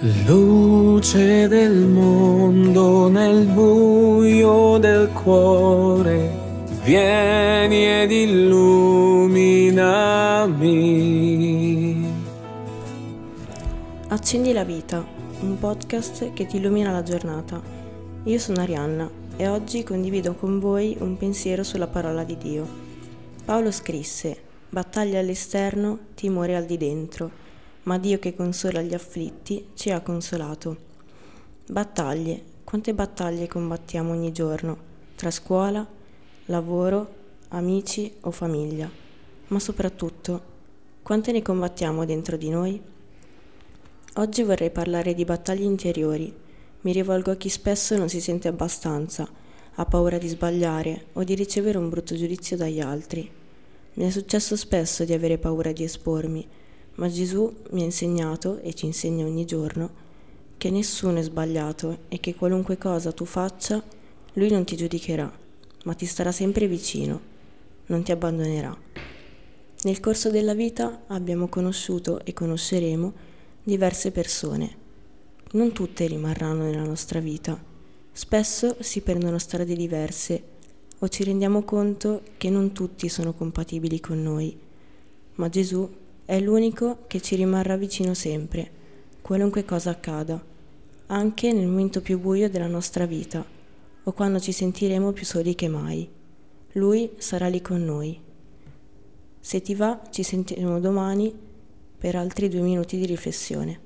Luce del mondo nel buio del cuore, vieni ed illuminami. Accendi la vita, un podcast che ti illumina la giornata. Io sono Arianna e oggi condivido con voi un pensiero sulla parola di Dio. Paolo scrisse, battaglia all'esterno, timore al di dentro ma Dio che consola gli afflitti ci ha consolato. Battaglie, quante battaglie combattiamo ogni giorno, tra scuola, lavoro, amici o famiglia, ma soprattutto, quante ne combattiamo dentro di noi? Oggi vorrei parlare di battaglie interiori. Mi rivolgo a chi spesso non si sente abbastanza, ha paura di sbagliare o di ricevere un brutto giudizio dagli altri. Mi è successo spesso di avere paura di espormi, ma Gesù mi ha insegnato e ci insegna ogni giorno che nessuno è sbagliato e che qualunque cosa tu faccia, Lui non ti giudicherà, ma ti starà sempre vicino, non ti abbandonerà. Nel corso della vita abbiamo conosciuto e conosceremo diverse persone. Non tutte rimarranno nella nostra vita. Spesso si prendono strade diverse o ci rendiamo conto che non tutti sono compatibili con noi, ma Gesù è l'unico che ci rimarrà vicino sempre, qualunque cosa accada, anche nel momento più buio della nostra vita o quando ci sentiremo più soli che mai. Lui sarà lì con noi. Se ti va, ci sentiremo domani per altri due minuti di riflessione.